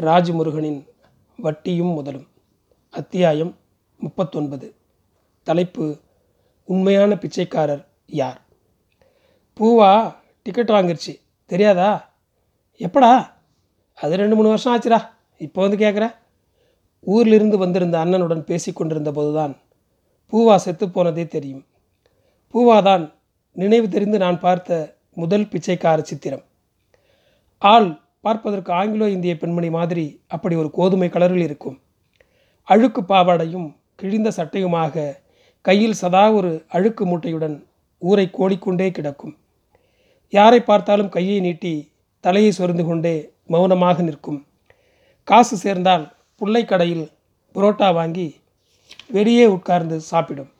ராஜ்முருகனின் வட்டியும் முதலும். அத்தியாயம் முப்பத்தொன்பது. தலைப்பு உண்மையான பிச்சைக்காரர் யார்? பூவா டிக்கெட் வாங்கிருச்சு. தெரியாதா? எப்படா? அது ரெண்டு மூணு வருஷம் ஆச்சுடா. இப்போ வந்து கேட்குற ஊரிலிருந்து வந்திருந்த அண்ணனுடன் பேசி கொண்டிருந்த போதுதான் பூவா செத்து போனதே தெரியும். பூவாதான் நினைவு தெரிந்து நான் பார்த்த முதல் பிச்சைக்கார சித்திரம். ஆள் பார்ப்பதற்கு ஆங்கிலோ இந்திய பெண்மணி மாதிரி அப்படி ஒரு கோதுமை கலரில் இருக்கும். அழுக்கு பாவாடையும் கிழிந்த சட்டையுமாக கையில் சதா ஒரு அழுக்கு மூட்டையுடன் ஊரை கோடிக்கொண்டே கிடக்கும். யாரை பார்த்தாலும் கையை நீட்டி தலையை சொரிந்து கொண்டே மௌனமாக நிற்கும். காசு சேர்ந்தால் புள்ளை கடையில் புரோட்டா வாங்கி வெளியே உட்கார்ந்து சாப்பிடும்.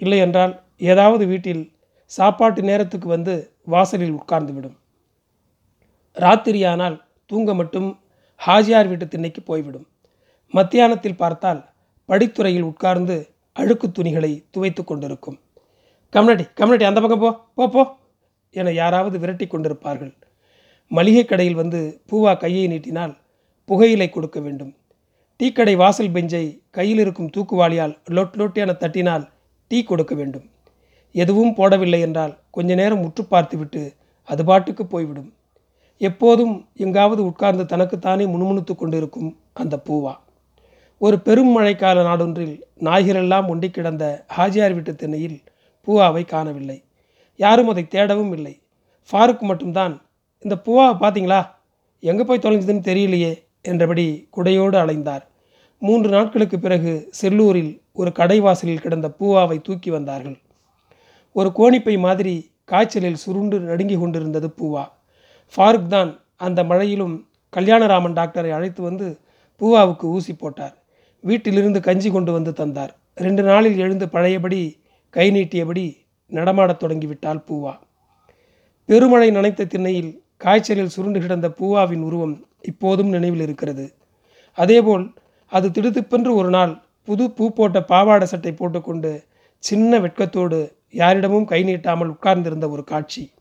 இல்லை என்றால் ஏதாவது வீட்டில் சாப்பாட்டு நேரத்துக்கு வந்து வாசலில் உட்கார்ந்து விடும். ராத்திரியானால் தூங்க மட்டும் ஹாஜியார் வீட்டு திண்ணைக்கு போய்விடும். மத்தியானத்தில் பார்த்தால் படித்துறையில் உட்கார்ந்து அழுக்கு துணிகளை துவைத்து கொண்டிருக்கும். கம்னடி கம்னடி அந்த பக்கம் போ போ போ என யாராவது விரட்டி கொண்டிருப்பார்கள். மளிகை கடையில் வந்து பூவா கையை நீட்டினால் புகையிலை கொடுக்க வேண்டும். டீக்கடை வாசல் பெஞ்சை கையில் இருக்கும் தூக்குவாளியால் லொட் லொட் என தட்டினால் டீ கொடுக்க வேண்டும். எதுவும் போடவில்லை என்றால் கொஞ்ச நேரம் உற்று பார்த்துவிட்டு அது பாட்டுக்கு போய்விடும். எப்போதும் எங்காவது உட்கார்ந்து தனக்குத்தானே முணுமுணுத்து கொண்டிருக்கும் அந்த பூவா. ஒரு பெரும் மழைக்கால நாடொன்றில் நாய்களெல்லாம் ஒண்டி கிடந்த ஹாஜியார் வீட்டு திண்ணையில் பூவாவை காணவில்லை. யாரும் அதை தேடவும் இல்லை. ஃபாரூக் மட்டும்தான் இந்த பூவாவை பார்த்தீங்களா? எங்கே போய் தொலைஞ்சதுன்னு தெரியலையே என்றபடி குடையோடு அலைந்தார். மூன்று நாட்களுக்கு பிறகு செல்லூரில் ஒரு கடைவாசலில் கிடந்த பூவாவை தூக்கி வந்தார்கள். ஒரு கோணிப்பை மாதிரி காய்ச்சலில் சுருண்டு நடுங்கி கொண்டிருந்தது பூவா. ஃபாருக் தான் அந்த மழையிலும் கல்யாணராமன் டாக்டரை அழைத்து வந்து பூவாவுக்கு ஊசி போட்டார். வீட்டிலிருந்து கஞ்சி கொண்டு வந்து தந்தார். ரெண்டு நாளில் எழுந்து பழையபடி கை நீட்டியபடி நடமாடத் தொடங்கிவிட்டாள் பூவா. பெருமழை நனைத்த திண்ணையில் காய்ச்சலில் சுருண்டு கிடந்த பூவாவின் உருவம் இப்போதும் நினைவில் இருக்கிறது. அதேபோல் அது திடுதிப்பென்று ஒரு நாள் புது பூ போட்ட பாவாடை சட்டை போட்டுக்கொண்டு சின்ன வெட்கத்தோடு யாரிடமும் கை நீட்டாமல் உட்கார்ந்திருந்த ஒரு காட்சி.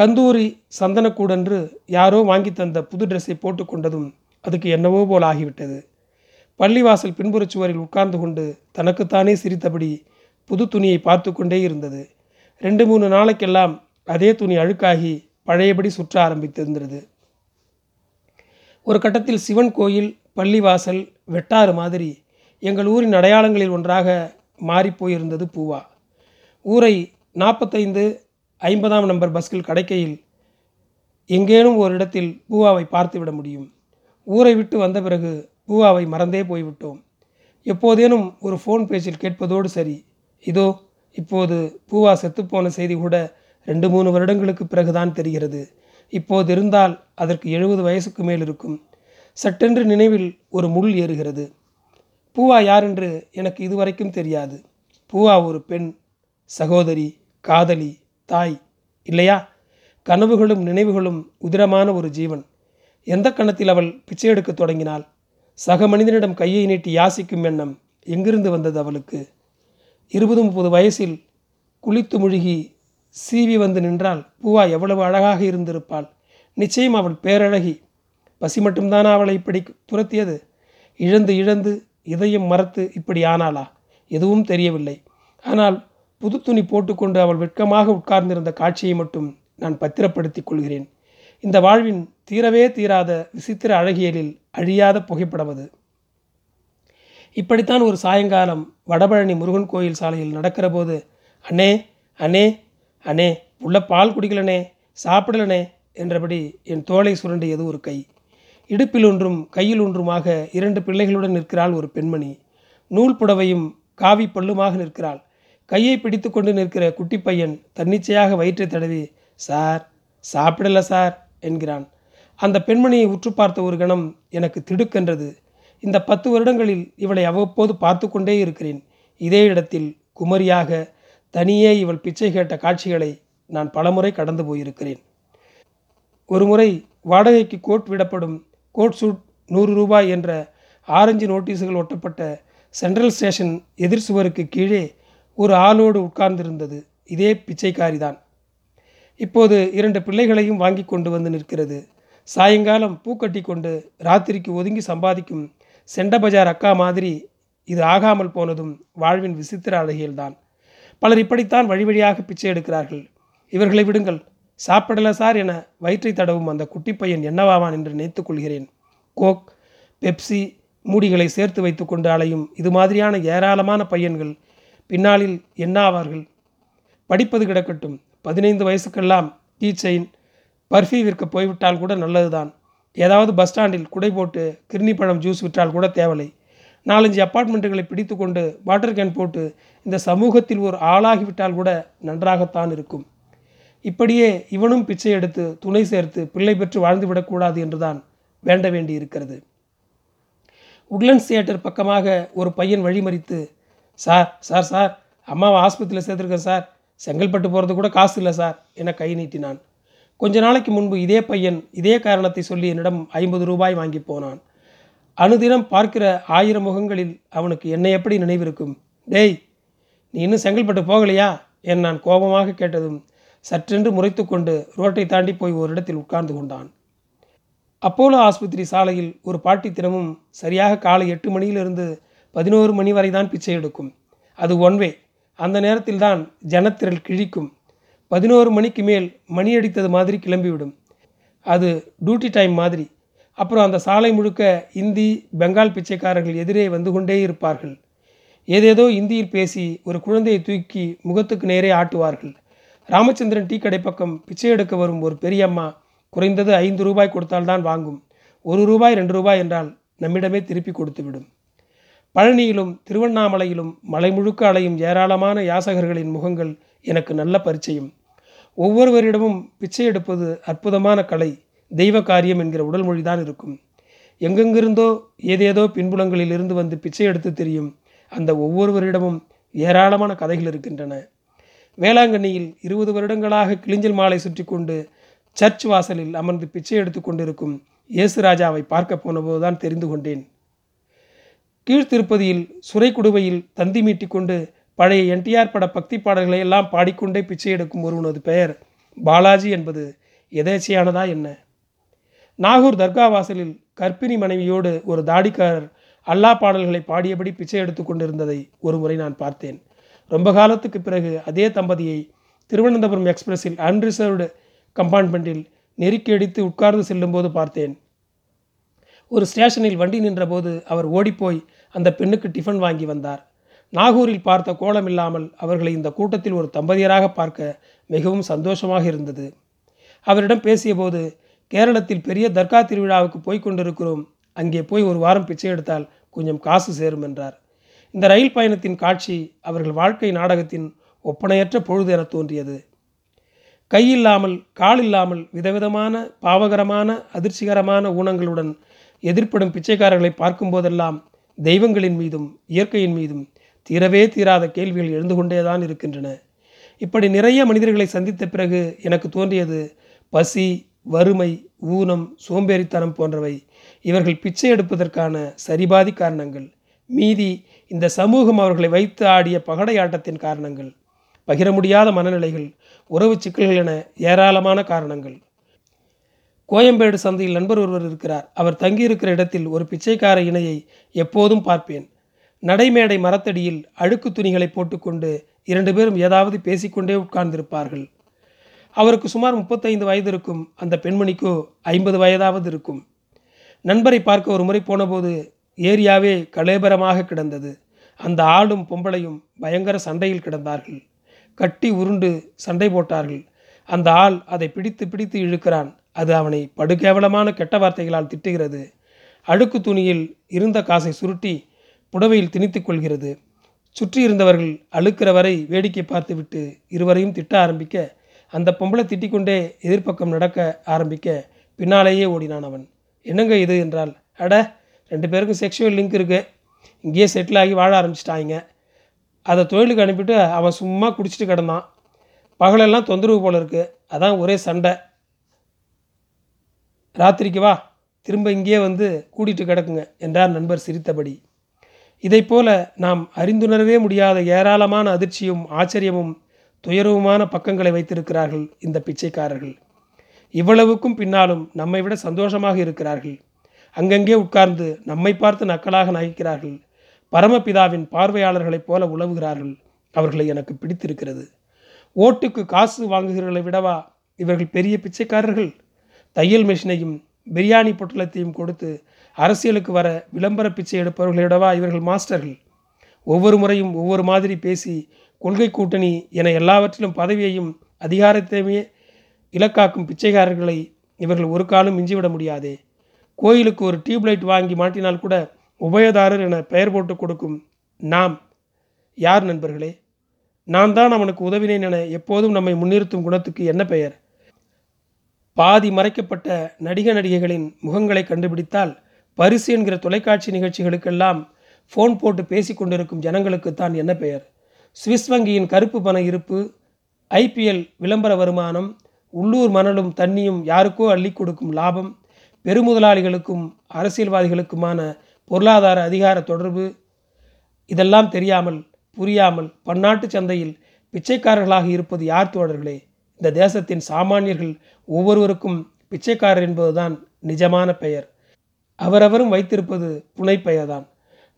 கந்தூரி சந்தனக்கூடன்று யாரோ வாங்கி தந்த புது ட்ரெஸ்ஸை போட்டுக்கொண்டதும் அதுக்கு என்னவோ போல் ஆகிவிட்டது. பள்ளிவாசல் பின்புறச் சுவரில் உட்கார்ந்து கொண்டு தனக்குத்தானே சிரித்தபடி புது துணியை பார்த்து கொண்டே இருந்தது. ரெண்டு மூணு நாளைக்கெல்லாம் அதே துணி அழுக்காகி பழையபடி சுற்ற ஆரம்பித்திருந்தது. ஒரு கட்டத்தில் சிவன் கோயில் பள்ளிவாசல் வெட்டாறு மாதிரி எங்கள் ஊரின் அடையாளங்களில் ஒன்றாக மாறிப்போயிருந்தது பூவா. ஊரை நாற்பத்தைந்து ஐம்பதாம் நம்பர் பஸ்கள் கடைக்கையில் எங்கேனும் ஒரு இடத்தில் பூவாவை பார்த்துவிட முடியும். ஊரை விட்டு வந்த பிறகு பூவாவை மறந்தே போய்விட்டோம். எப்போதேனும் ஒரு ஃபோன் பேச்சில் கேட்பதோடு சரி. இதோ இப்போது பூவா செத்துப்போன செய்தி கூட ரெண்டு மூணு வருடங்களுக்கு பிறகுதான் தெரிகிறது. இப்போது இருந்தால் அதற்கு எழுபது வயசுக்கு மேல் இருக்கும். சட்டென்று நினைவில் ஒரு முள் ஏறுகிறது. பூவா யார் என்று எனக்கு இதுவரைக்கும் தெரியாது. பூவா ஒரு பெண் சகோதரி காதலி தாய் இல்லையா? கனவுகளும் நினைவுகளும் உதிரமான ஒரு ஜீவன். எந்த கணத்தில் அவள் பிச்சை எடுக்க தொடங்கினாள்? சக மனிதனிடம் கையை நீட்டி யாசிக்கும் எண்ணம் எங்கிருந்து வந்தது அவளுக்கு? இருபது முப்பது வயசில் குளித்து முழுகி சீவி வந்து நின்றால் பூவா எவ்வளவு அழகாக இருந்திருப்பாள். நிச்சயம் அவள் பேரழகி. பசி மட்டும்தானா அவளை இப்படி துரத்தியது? இழந்து இழந்து இதயம் மறத்து இப்படி ஆனாளா? எதுவும் தெரியவில்லை. ஆனால் புது துணி போட்டுக்கொண்டு அவள் வெட்கமாக உட்கார்ந்திருந்த காட்சியை மட்டும் நான் பத்திரப்படுத்திக் கொள்கிறேன். இந்த வாழ்வின் தீரவே தீராத விசித்திர அழகியலில் அழியாத புகைப்படம் அது இப்படித்தான் ஒரு சாயங்காலம் வடபழனி முருகன் கோயில் சாலையில் நடக்கிற போது அண்ணே அண்ணே அண்ணே உள்ள பால் குடிக்கலனே சாப்பிடலனே என்றபடி என் தோலை சுரண்டியது ஒரு கை. இடுப்பில் ஒன்றும் கையில் ஒன்றுமாக இரண்டு பிள்ளைகளுடன் நிற்கிறாள் ஒரு பெண்மணி. நூல் புடவையும் காவி பல்லுமாக நிற்கிறாள். கையை பிடித்து கொண்டு நிற்கிற குட்டி பையன் தன்னிச்சையாக வயிற்றை தடவி சார் சாப்பிடல சார் என்கிறான். அந்த பெண்மணியை உற்று பார்த்த ஒரு கணம் எனக்கு திடுக்கென்றது. இந்த பத்து வருடங்களில் இவளை அவ்வப்போது பார்த்து கொண்டே இருக்கிறேன். இதே இடத்தில் குமரியாக தனியே இவள் பிச்சை கேட்ட காட்சிகளை நான் பலமுறை கடந்து போயிருக்கிறேன். ஒருமுறை வாடகைக்கு கோட் விடப்படும் கோட் சூட் நூறு ரூபாய் என்ற ஆரஞ்சு நோட்டீஸுகள் ஒட்டப்பட்ட சென்ட்ரல் ஸ்டேஷன் எதிர் சுவருக்கு கீழே ஒரு ஆளோடு உட்கார்ந்திருந்தது. இதே பிச்சைக்காரிதான். இப்போது இரண்டு பிள்ளைகளையும் வாங்கி கொண்டு வந்து நிற்கிறது. சாயங்காலம் பூக்கட்டி கொண்டு ராத்திரிக்கு ஒதுங்கி சம்பாதிக்கும் செண்ட பஜார் அக்கா மாதிரி இது ஆகாமல் போனதும் வாழ்வின் விசித்திர அழகியல்தான். பலர் இப்படித்தான் வழி வழியாக பிச்சை எடுக்கிறார்கள். இவர்களை விடுங்கள். சாப்பிடல சார் என வயிற்றை தடவும் அந்த குட்டி பையன் என்னவாவான் என்று நினைத்துக் கொள்கிறேன். கோக் பெப்சி மூடிகளை சேர்த்து வைத்துக்கொண்டு அலையும் இது மாதிரியான ஏராளமான பையன்கள் பின்னாளில் என்ன ஆவார்கள்? படிப்பது கிடக்கட்டும். பதினைந்து வயசுக்கெல்லாம் டீ செயின் பர்ஃபி விற்க போய்விட்டால் கூட நல்லதுதான். ஏதாவது பஸ் ஸ்டாண்டில் குடை போட்டு கிருணி பழம் ஜூஸ் விற்றால் கூட தேவலை நாலஞ்சு அப்பார்ட்மெண்ட்டுகளை பிடித்து கொண்டு வாட்டர் கேன் போட்டு இந்த சமூகத்தில் ஒரு ஆளாகிவிட்டால் கூட நன்றாகத்தான் இருக்கும். இப்படியே இவனும் பிச்சை எடுத்து துணை சேர்த்து பிள்ளை பெற்று வாழ்ந்துவிடக்கூடாது என்றுதான் வேண்ட வேண்டி இருக்கிறது உட்லண்ட்ஸ் தியேட்டர் பக்கமாக ஒரு பையன் வழிமறித்து சார் சார் சார் அம்மாவை ஆஸ்பத்திரியில் சேர்த்துருக்கேன் சார். செங்கல்பட்டு போகிறது கூட காசு இல்லை சார் என கை நீட்டினான். கொஞ்ச நாளைக்கு முன்பு இதே பையன் இதே காரணத்தை சொல்லி என்னிடம் ஐம்பது ரூபாய் வாங்கி போனான். அனுதினம் பார்க்கிற ஆயிரம் முகங்களில் அவனுக்கு என்னை எப்படி நினைவிருக்கும்? டேய் நீ இன்னும் செங்கல்பட்டு போகலையா? என் நான் கோபமாக கேட்டதும் சற்றென்று முறைத்து கொண்டு ரோட்டை தாண்டி போய் ஒரு இடத்தில் உட்கார்ந்து கொண்டான். அப்போலோ ஆஸ்பத்திரி சாலையில் ஒரு பாட்டி தினமும் சரியாக காலை எட்டு மணியிலிருந்து பதினோரு மணி வரை தான் பிச்சை எடுக்கும். அது ஒன்வே அந்த நேரத்தில் தான் ஜனத்திரள் கிழிக்கும். பதினோரு மணிக்கு மேல் மணி அடித்தது மாதிரி கிளம்பிவிடும். அது டியூட்டி டைம் மாதிரி. அப்புறம் அந்த சாலை முழுக்க இந்தி பெங்கால் பிச்சைக்காரர்கள் எதிரே வந்து கொண்டே இருப்பார்கள். ஏதேதோ இந்தியில் பேசி ஒரு குழந்தையை தூக்கி முகத்துக்கு நேரே ஆட்டுவார்கள். ராமச்சந்திரன் டீ கடை பக்கம் பிச்சை எடுக்க வரும் ஒரு பெரியம்மா குறைந்தது ஐந்து ரூபாய் கொடுத்தால்தான் வாங்கும். ஒரு ரூபாய் ரெண்டு ரூபாய் என்றால் நம்மிடமே திருப்பி கொடுத்துவிடும். பழனியிலும் திருவண்ணாமலையிலும் மலை முழுக்க அலையும் ஏராளமான யாசகர்களின் முகங்கள் எனக்கு நல்ல பரிச்சயம். ஒவ்வொருவரிடமும் பிச்சை எடுப்பது அற்புதமான கலை தெய்வ காரியம் என்கிற உடல் மொழிதான் இருக்கும். எங்கெங்கிருந்தோ ஏதேதோ பின்புலங்களில் இருந்து வந்து பிச்சை எடுத்து தெரியும் அந்த ஒவ்வொருவரிடமும் ஏராளமான கதைகள் இருக்கின்றன. வேளாங்கண்ணியில் இருபது வருடங்களாக கிளிஞ்சல் மாலை சுற்றி கொண்டு சர்ச் வாசலில் அமர்ந்து பிச்சை எடுத்து கொண்டிருக்கும் இயேசு ராஜாவை பார்க்க போனபோதுதான் தெரிந்து கொண்டேன். கீழ்த்திருப்பதியில் சுரைக்குடுவையில் தந்தி மீட்டிக்கொண்டு பழைய என்டிஆர் பட பக்தி பாடல்களை எல்லாம் பாடிக்கொண்டே பிச்சை எடுக்கும் ஒருவனது பெயர் பாலாஜி என்பது எதேச்சையானதா என்ன? நாகூர் தர்கா வாசலில் கர்ப்பிணி மனைவியோடு ஒரு தாடிக்காரர் அல்லா பாடல்களை பாடியபடி பிச்சை எடுத்து கொண்டிருந்ததை ஒரு முறை நான் பார்த்தேன். ரொம்ப காலத்துக்கு பிறகு அதே தம்பதியை திருவனந்தபுரம் எக்ஸ்பிரஸில் அன்ரிசர்வ்டு கம்பார்ட்மெண்ட்டில் நெருக்கி அடித்து உட்கார்ந்து செல்லும்போது பார்த்தேன். ஒரு ஸ்டேஷனில் வண்டி நின்றபோது அவர் ஓடிப்போய் அந்த பெண்ணுக்கு டிஃபன் வாங்கி வந்தார். நாகூரில் பார்த்த கோலமில்லாமல் அவர்களை இந்த கூட்டத்தில் ஒரு தம்பதியராக பார்க்க மிகவும் சந்தோஷமாக இருந்தது. அவரிடம் பேசியபோது கேரளத்தில் பெரிய தர்கா திருவிழாவுக்கு போய் கொண்டிருக்கிறோம். அங்கே போய் ஒரு வாரம் பிச்சை எடுத்தால் கொஞ்சம் காசு சேரும் என்றார். இந்த ரயில் பயணத்தின் காட்சி அவர்கள் வாழ்க்கை நாடகத்தின் ஒப்பனையற்ற பொழுது என தோன்றியது. கையில்லாமல் கால் இல்லாமல் விதவிதமான பாவகரமான அதிர்ச்சிகரமான ஊனங்களுடன் எதிர்ப்படும் பிச்சைக்காரர்களை பார்க்கும்போதெல்லாம் தெய்வங்களின் மீதும் இயற்கையின் மீதும் தீரவே தீராத கேள்விகள் எழுந்து கொண்டேதான் இருக்கின்றன. இப்படி நிறைய மனிதர்களை சந்தித்த பிறகு எனக்கு தோன்றியது பசி வறுமை ஊனம் சோம்பேறித்தனம் போன்றவை. இவர்கள் பிச்சை எடுப்பதற்கான சரிபாதி காரணங்கள். மீதி இந்த சமூகம் அவர்களை வைத்து ஆடிய பகடையாட்டத்தின் காரணங்கள். பகிர முடியாத மனநிலைகள் உறவு சிக்கல்கள் என ஏராளமான காரணங்கள். கோயம்பேடு சந்தையில் நண்பர் ஒருவர் இருக்கிறார். அவர் தங்கியிருக்கிற இடத்தில் ஒரு பிச்சைக்கார இணையை எப்போதும் பார்ப்பேன். நடைமேடை மரத்தடியில் அழுக்கு துணிகளை போட்டுக்கொண்டு இரண்டு பேரும் ஏதாவது பேசிக்கொண்டே உட்கார்ந்திருப்பார்கள். அவருக்கு சுமார் முப்பத்தைந்து வயது இருக்கும் அந்த பெண்மணிக்கோ ஐம்பது வயதாவது இருக்கும். நண்பரை பார்க்க ஒரு முறை போனபோது ஏரியாவே கலேபரமாக கிடந்தது. அந்த ஆளும் பொம்பளையும் பயங்கர சண்டையில் கிடந்தார்கள். கட்டி உருண்டு சண்டை போட்டார்கள். அந்த ஆள் அதை பிடித்து பிடித்து இழுக்கிறான். அது அவனை படுகேவலமான கெட்ட வார்த்தைகளால் திட்டுகிறது. அழுக்கு துணியில் இருந்த காசை சுருட்டி புடவையில் திணித்து கொள்கிறது. சுற்றி இருந்தவர்கள் அழுக்கிற வரை வேடிக்கை பார்த்துவிட்டு இருவரையும் திட்ட ஆரம்பிக்க அந்த பொம்பளை திட்டிக்கொண்டே எதிர்ப்பக்கம் நடக்க ஆரம்பிக்க பின்னாலேயே ஓடினான் அவன். என்னங்க இது என்றால் அட ரெண்டு பேருக்கும் செக்ஷுவல் லிங்க் இருக்குது இங்கேயே செட்டில் ஆகி வாழ ஆரம்பிச்சிட்டாங்க. அதை தொழிலுக்கு அனுப்பிட்டு அவன் சும்மா குடிச்சிட்டு கிடந்தான். பகலெல்லாம் தொந்தரவு போல இருக்குது அதான் ஒரே சண்டை. ராத்திரிக்கு வா. திரும்ப இங்கேயே வந்து கூடிட்டு கிடக்குங்க என்றார் நண்பர் சிரித்தபடி. இதைப்போல நாம் அறிந்துணரவே முடியாத ஏராளமான அதிர்ச்சியும் ஆச்சரியமும் துயரவுமான பக்கங்களை வைத்திருக்கிறார்கள் இந்த பிச்சைக்காரர்கள். இவ்வளவுக்கும் பின்னாலும் நம்மை விட சந்தோஷமாக இருக்கிறார்கள். அங்கங்கே உட்கார்ந்து நம்மை பார்த்து நக்கலாக நகைக்கிறார்கள். பரமபிதாவின் பார்வையாளர்களைப் போல உழவுகிறார்கள் அவர்களை எனக்கு பிடித்திருக்கிறது. ஓட்டுக்கு காசு வாங்குகிறவர்களை விடவா இவர்கள் பெரிய பிச்சைக்காரர்கள்? தையல் மிஷினையும் பிரியாணி பொட்டலத்தையும் கொடுத்து அரசியலுக்கு வர விளம்பர பிச்சை எடுப்பவர்களிடவா இவர்கள் மாஸ்டர்கள்? ஒவ்வொரு முறையும் ஒவ்வொரு மாதிரி பேசி கொள்கை கூட்டணி என எல்லாவற்றிலும் பதவியையும் அதிகாரத்தையுமே இலக்காக்கும் பிச்சைக்காரர்களை இவர்கள் ஒரு காலம் மிஞ்சிவிட முடியாதே. கோயிலுக்கு ஒரு டியூப்லைட் வாங்கி மாட்டினால் கூட உபயதாரர் என பெயர் போட்டு கொடுக்கும் நாம். யார் நண்பர்களே? நான் தான் அவனுக்கு உதவினேன் என எப்போதும் நம்மை முன்னிறுத்தும் குணத்துக்கு என்ன பெயர்? பாதி மறைக்கப்பட்ட நடிக நடிகைகளின் முகங்களை கண்டுபிடித்தால் பரிசு என்கிற தொலைக்காட்சி நிகழ்ச்சிகளுக்கெல்லாம் ஃபோன் போட்டு பேசி கொண்டிருக்கும் ஜனங்களுக்குத்தான் என்ன பெயர்? சுவிஸ் வங்கியின் கருப்பு பண இருப்பு ஐபிஎல் விளம்பர வருமானம் உள்ளூர் மணலும் தண்ணியும் யாருக்கோ அள்ளி கொடுக்கும் லாபம் பெருமுதலாளிகளுக்கும் அரசியல்வாதிகளுக்குமான பொருளாதார அதிகார தொடர்பு. இதெல்லாம் தெரியாமல் புரியாமல் பன்னாட்டு சந்தையில் பிச்சைக்காரர்களாக இருப்பது யார் தோழர்களே? இந்த தேசத்தின் சாமானியர்கள் ஒவ்வொருவருக்கும் பிச்சைக்காரர் என்பதுதான் நிஜமான பெயர். அவரவரும் வைத்திருப்பது புனைப்பெயர்தான்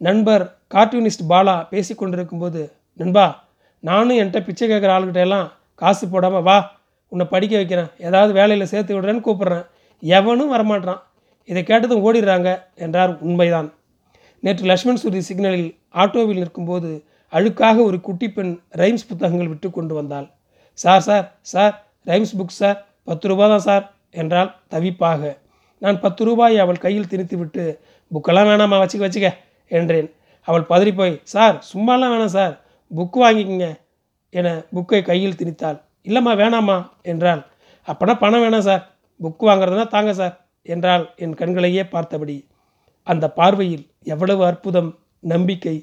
நண்பர் கார்ட்டூனிஸ்ட் பாலா பேசி கொண்டிருக்கும்போது நண்பா நானும் என்கிட்ட பிச்சை கேட்குற ஆளுகிட்ட எல்லாம் காசு போடாமல் வா உன்னை படிக்க வைக்கிறேன். ஏதாவது வேலையில் சேர்த்து விடுறேன்னு கூப்பிட்றேன். எவனும் வரமாட்டான் இதை கேட்டதும் ஓடிடுறாங்க என்றார் உண்மைதான். நேற்று லக்ஷ்மண் சுருதி சிக்னலில் ஆட்டோவில் நிற்கும்போது அழுக்காக ஒரு குட்டி பெண் ரைம்ஸ் புத்தகங்கள் விட்டு கொண்டு வந்தாள். Sir sir sir rhymes book sir பத்து ரூபா தான் சார் என்றால் தவிப்பாக. நான் பத்து ரூபாய் அவள் கையில் திணித்துவிட்டு புக்கெல்லாம் வேணாமா வச்சுக்க வச்சுக்க என்றேன். அவள் பதறிப்போய் சார் சும்மாலாம் வேணாம் சார் புக் வாங்கிக்கங்க என புக்கை கையில் திணித்தாள். இல்லைம்மா வேணாம்மா என்றாள். அப்போனா பணம் வேணாம் சார் புக் வாங்குறதுனா தாங்க சார் என்றால் என் கண்களையே பார்த்தபடி. அந்த பார்வையில் எவ்வளவு அற்புதம் நம்பிக்கை.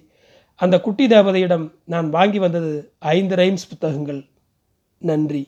அந்த குட்டி தேவதையிடம் நான் வாங்கி வந்தது ஐந்து ரைம்ஸ் புத்தகங்கள். நன்றி.